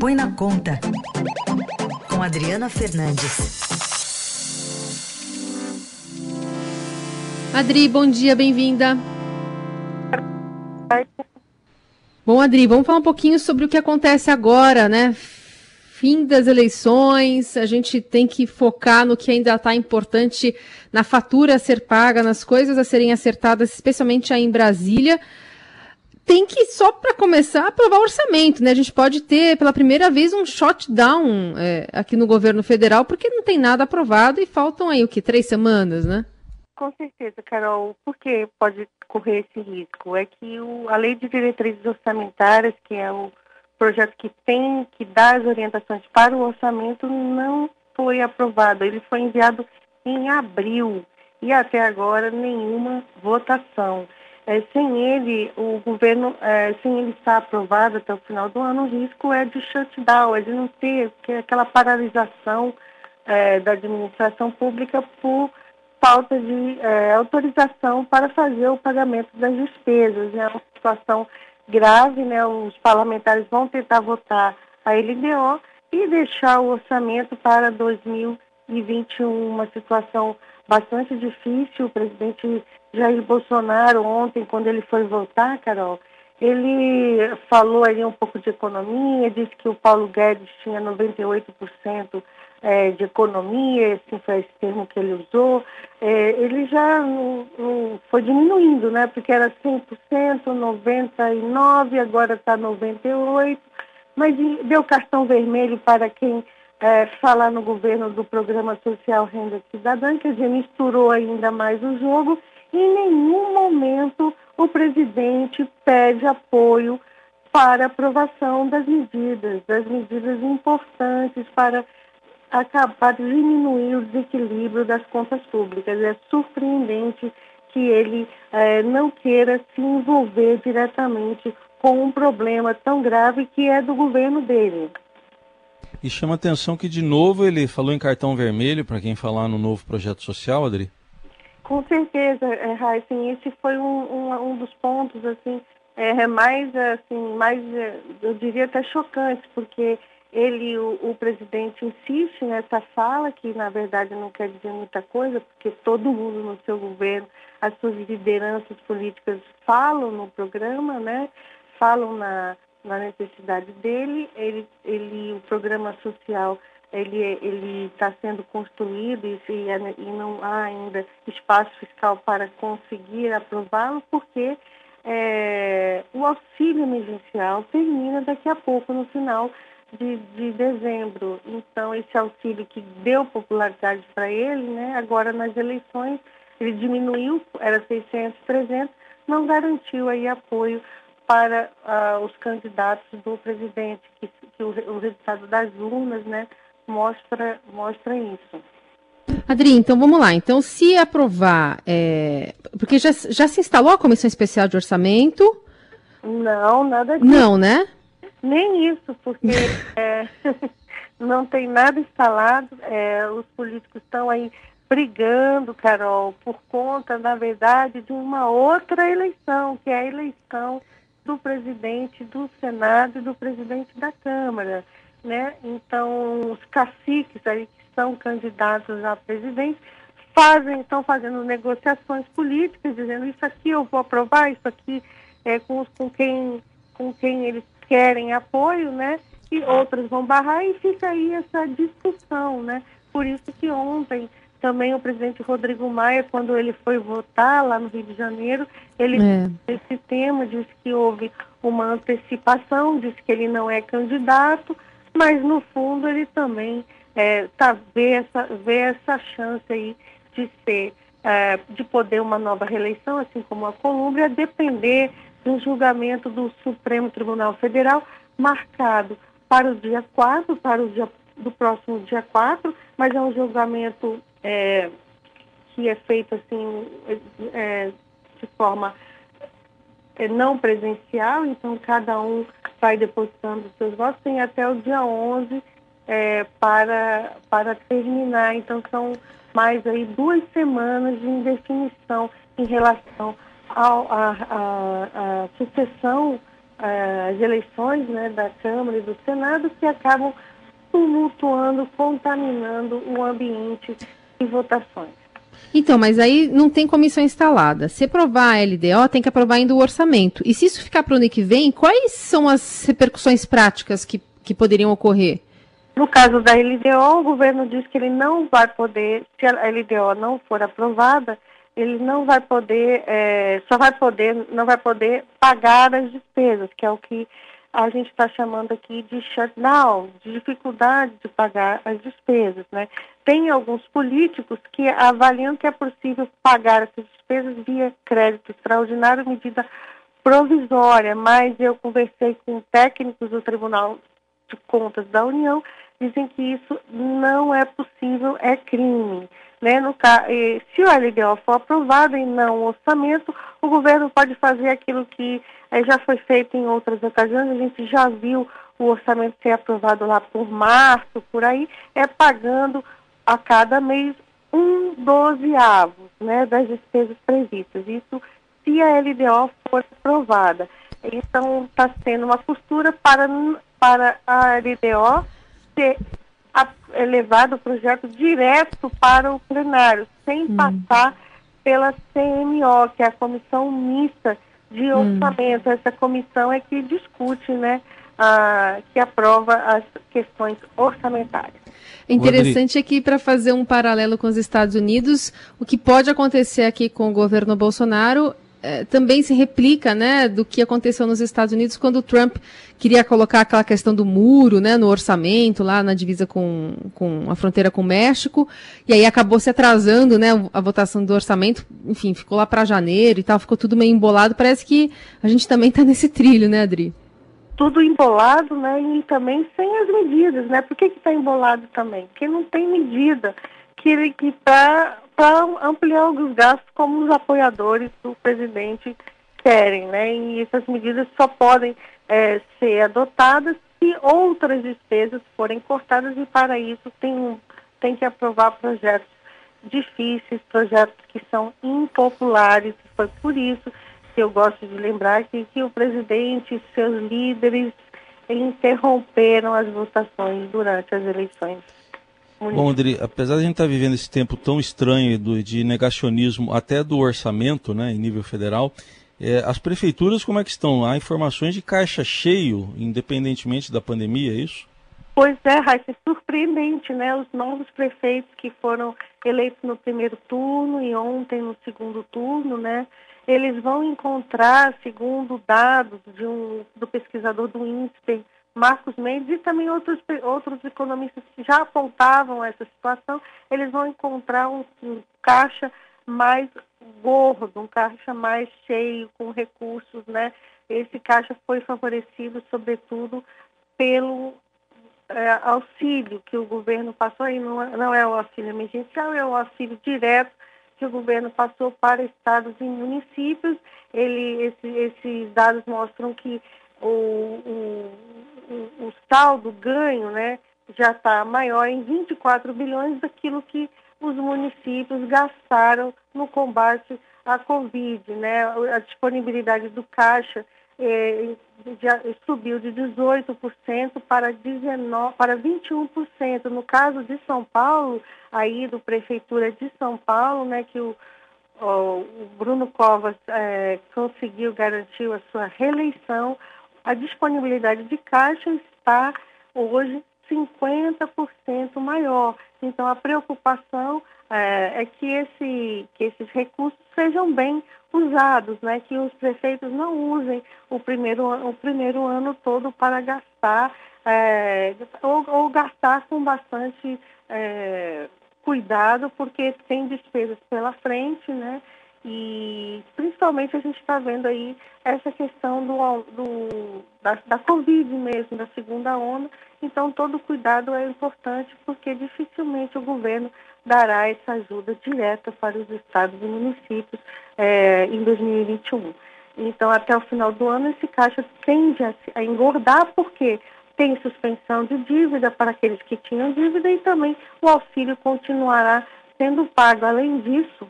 Põe na Conta, com Adriana Fernandes. Adri, bom dia, bem-vinda. Bom, Adri, vamos falar um pouquinho sobre o que acontece agora, né? Fim das eleições, a gente tem que focar no que ainda está importante na fatura a ser paga, nas coisas a serem acertadas, especialmente aí em Brasília tem que, só para começar, aprovar o orçamento, né? A gente pode ter, pela primeira vez, um shutdown é, aqui no governo federal, porque não tem nada aprovado e faltam aí, o que, três semanas, né? Com certeza, Carol. Por que pode correr esse risco? É que o, a Lei de Diretrizes Orçamentárias, que é o projeto que tem que dar as orientações para o orçamento, não foi aprovado. Ele foi enviado em abril e até agora nenhuma votação. É, sem ele, o governo, é, sem ele estar aprovado até o final do ano, o risco é de shutdown, é de não ter aquela paralisação é, da administração pública por falta de é, autorização para fazer o pagamento das despesas. É uma situação grave, né? os parlamentares vão tentar votar a LDO e deixar o orçamento para 2021, uma situação bastante difícil. O presidente Jair Bolsonaro, ontem, quando ele foi votar, Carol, ele falou aí um pouco de economia, disse que o Paulo Guedes tinha 98% é, de economia, assim foi esse termo que ele usou. É, ele já foi diminuindo, né? Porque era 100%, 99%, agora está 98%. Mas deu cartão vermelho para quem é, falar no governo do Programa Social Renda Cidadã, quer dizer, misturou ainda mais o jogo. Em nenhum momento o presidente pede apoio para aprovação das medidas, das medidas importantes para acabar diminuir o desequilíbrio das contas públicas. É surpreendente que ele é, não queira se envolver diretamente com um problema tão grave que é do governo dele. E chama atenção que, de novo, ele falou em cartão vermelho, para quem falar no novo projeto social, Adri? Com certeza, é, esse foi um, um, um, dos pontos, assim, é, mais, assim, mais, é, eu diria até chocantes, porque ele, o, o, presidente, insiste nessa fala, que na verdade não quer dizer muita coisa, porque todo mundo no seu governo, as suas lideranças políticas falam no programa, né? Falam na, na necessidade dele. Ele, ele, o programa social ele está sendo construído e, e, não há ainda espaço fiscal para conseguir aprová-lo, porque é, o auxílio emergencial termina daqui a pouco, no final de, de dezembro. Então, esse auxílio que deu popularidade para ele, né, agora nas eleições, ele diminuiu, era 600, 300, não garantiu aí apoio para uh, os candidatos do presidente, que, que o, o, resultado das urnas né, mostra, mostra isso. Adri, então vamos lá. Então, se aprovar, é... porque já, já se instalou a Comissão Especial de Orçamento? Não, nada disso. Não, né? Nem isso, porque é, não tem nada instalado. É, os políticos estão aí brigando, Carol, por conta, na verdade, de uma outra eleição, que é a eleição do presidente do Senado e do presidente da Câmara, né? Então, os caciques aí que são candidatos a presidente fazem, estão fazendo negociações políticas, dizendo isso aqui eu vou aprovar, isso aqui é com, com quem com quem eles querem apoio, né? E outros vão barrar e fica aí essa discussão, né? Por isso que ontem também o presidente Rodrigo Maia, quando ele foi votar lá no Rio de Janeiro, ele é. esse tema disse que houve uma antecipação, disse que ele não é candidato, mas no fundo ele também é, tá, vê, essa, vê essa chance aí de ser, é, de poder uma nova reeleição, assim como a Colômbia, depender do julgamento do Supremo Tribunal Federal, marcado para o dia 4, para o dia do próximo dia 4, mas é um julgamento é, que é feito assim é, de forma é, não presencial, então cada um vai depositando seus votos, tem até o dia 11 é, para, para terminar, então são mais aí duas semanas de indefinição em relação à sucessão uh, as eleições né, da Câmara e do Senado que acabam tumultuando, contaminando o ambiente de votações. Então, mas aí não tem comissão instalada. Se aprovar a LDO, tem que aprovar ainda o orçamento. E se isso ficar para o ano que vem, quais são as repercussões práticas que, que poderiam ocorrer? No caso da LDO, o governo diz que ele não vai poder, se a LDO não for aprovada, ele não vai poder, é, só vai poder, não vai poder pagar as despesas, que é o que a gente está chamando aqui de shutdown, de dificuldade de pagar as despesas. Né? Tem alguns políticos que avaliam que é possível pagar essas despesas via crédito extraordinário, medida provisória, mas eu conversei com técnicos do Tribunal de Contas da União, dizem que isso não é possível, é crime. Né? No, se o LDO for aprovado e não o orçamento, o governo pode fazer aquilo que eh, já foi feito em outras ocasiões, a gente já viu o orçamento ser aprovado lá por março, por aí, é pagando a cada mês um dozeavos né, das despesas previstas. Isso se a LDO for aprovada. Então, está sendo uma costura para, para a LDO ser é levado o projeto direto para o plenário, sem hum. passar pela CMO, que é a Comissão Mista de hum. Orçamento. Hum. Essa comissão é que discute, né, a, que aprova as questões orçamentárias. Interessante aqui para fazer um paralelo com os Estados Unidos, o que pode acontecer aqui com o governo Bolsonaro é, também se replica, né, do que aconteceu nos Estados Unidos quando o Trump queria colocar aquela questão do muro, né, no orçamento, lá na divisa com, com a fronteira com o México, e aí acabou se atrasando, né, a votação do orçamento, enfim, ficou lá para janeiro e tal, ficou tudo meio embolado, parece que a gente também está nesse trilho, né, Adri? Tudo embolado, né, e também sem as medidas, né, por que está embolado também? Porque não tem medida que, que para ampliar os gastos como os apoiadores do presidente querem, né? E essas medidas só podem é, ser adotadas se outras despesas forem cortadas e para isso tem, tem que aprovar projetos difíceis, projetos que são impopulares. Foi por isso que eu gosto de lembrar que, que o presidente e seus líderes interromperam as votações durante as eleições Bom, André, apesar de a gente estar tá vivendo esse tempo tão estranho do, de negacionismo até do orçamento, né, em nível federal, é, as prefeituras como é que estão? Há informações de caixa cheio, independentemente da pandemia, é isso? Pois é, Raíssa, é surpreendente, né? Os novos prefeitos que foram eleitos no primeiro turno e ontem no segundo turno, né? Eles vão encontrar, segundo dados de um, do pesquisador do INSPER, Marcos Mendes e também outros, outros economistas que já apontavam essa situação, eles vão encontrar um, um caixa mais gordo, um caixa mais cheio, com recursos, né? Esse caixa foi favorecido, sobretudo, pelo é, auxílio que o governo passou, aí não, é, não é o auxílio emergencial, é o auxílio direto que o governo passou para estados e municípios. Ele, esse, esses dados mostram que o, o, o, saldo ganho né, já está maior em 24 bilhões daquilo que os municípios gastaram no combate à Covid. Né? A disponibilidade do caixa eh, já subiu de 18% para, 19, para 21%. No caso de São Paulo, aí do Prefeitura de São Paulo, né, que o, o Bruno Covas eh, conseguiu garantir a sua reeleição, a disponibilidade de caixa está hoje 50% maior. Então, a preocupação é, é, que, esse, que esses recursos sejam bem usados, né? que os prefeitos não usem o primeiro, o primeiro ano todo para gastar, é, ou, ou, gastar com bastante é, cuidado, porque tem despesas pela frente, né? E principalmente a gente está vendo aí essa questão do, do, da, da Covid mesmo, da segunda onda. Então todo cuidado é importante porque dificilmente o governo dará essa ajuda direta para os estados e municípios é, em 2021. Então até o final do ano esse caixa tende a, a engordar porque tem suspensão de dívida para aqueles que tinham dívida e também o auxílio continuará sendo pago. Além disso,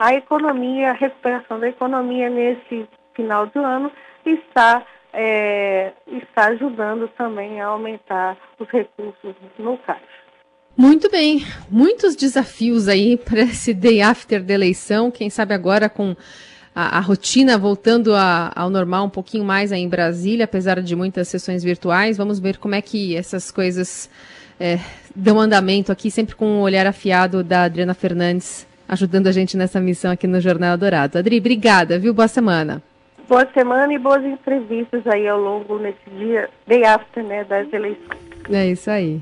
a economia, a recuperação da economia nesse final do ano está é, está ajudando também a aumentar os recursos no caixa. Muito bem, muitos desafios aí para esse day after da eleição, quem sabe agora com a, a rotina voltando a, ao normal um pouquinho mais aí em Brasília, apesar de muitas sessões virtuais. Vamos ver como é que essas coisas é, dão andamento aqui, sempre com um olhar afiado da Adriana Fernandes, ajudando a gente nessa missão aqui no Jornal Dourado. Adri, obrigada, viu? Boa semana. Boa semana e boas entrevistas aí ao longo nesse dia, day after, né, das eleições. É isso aí.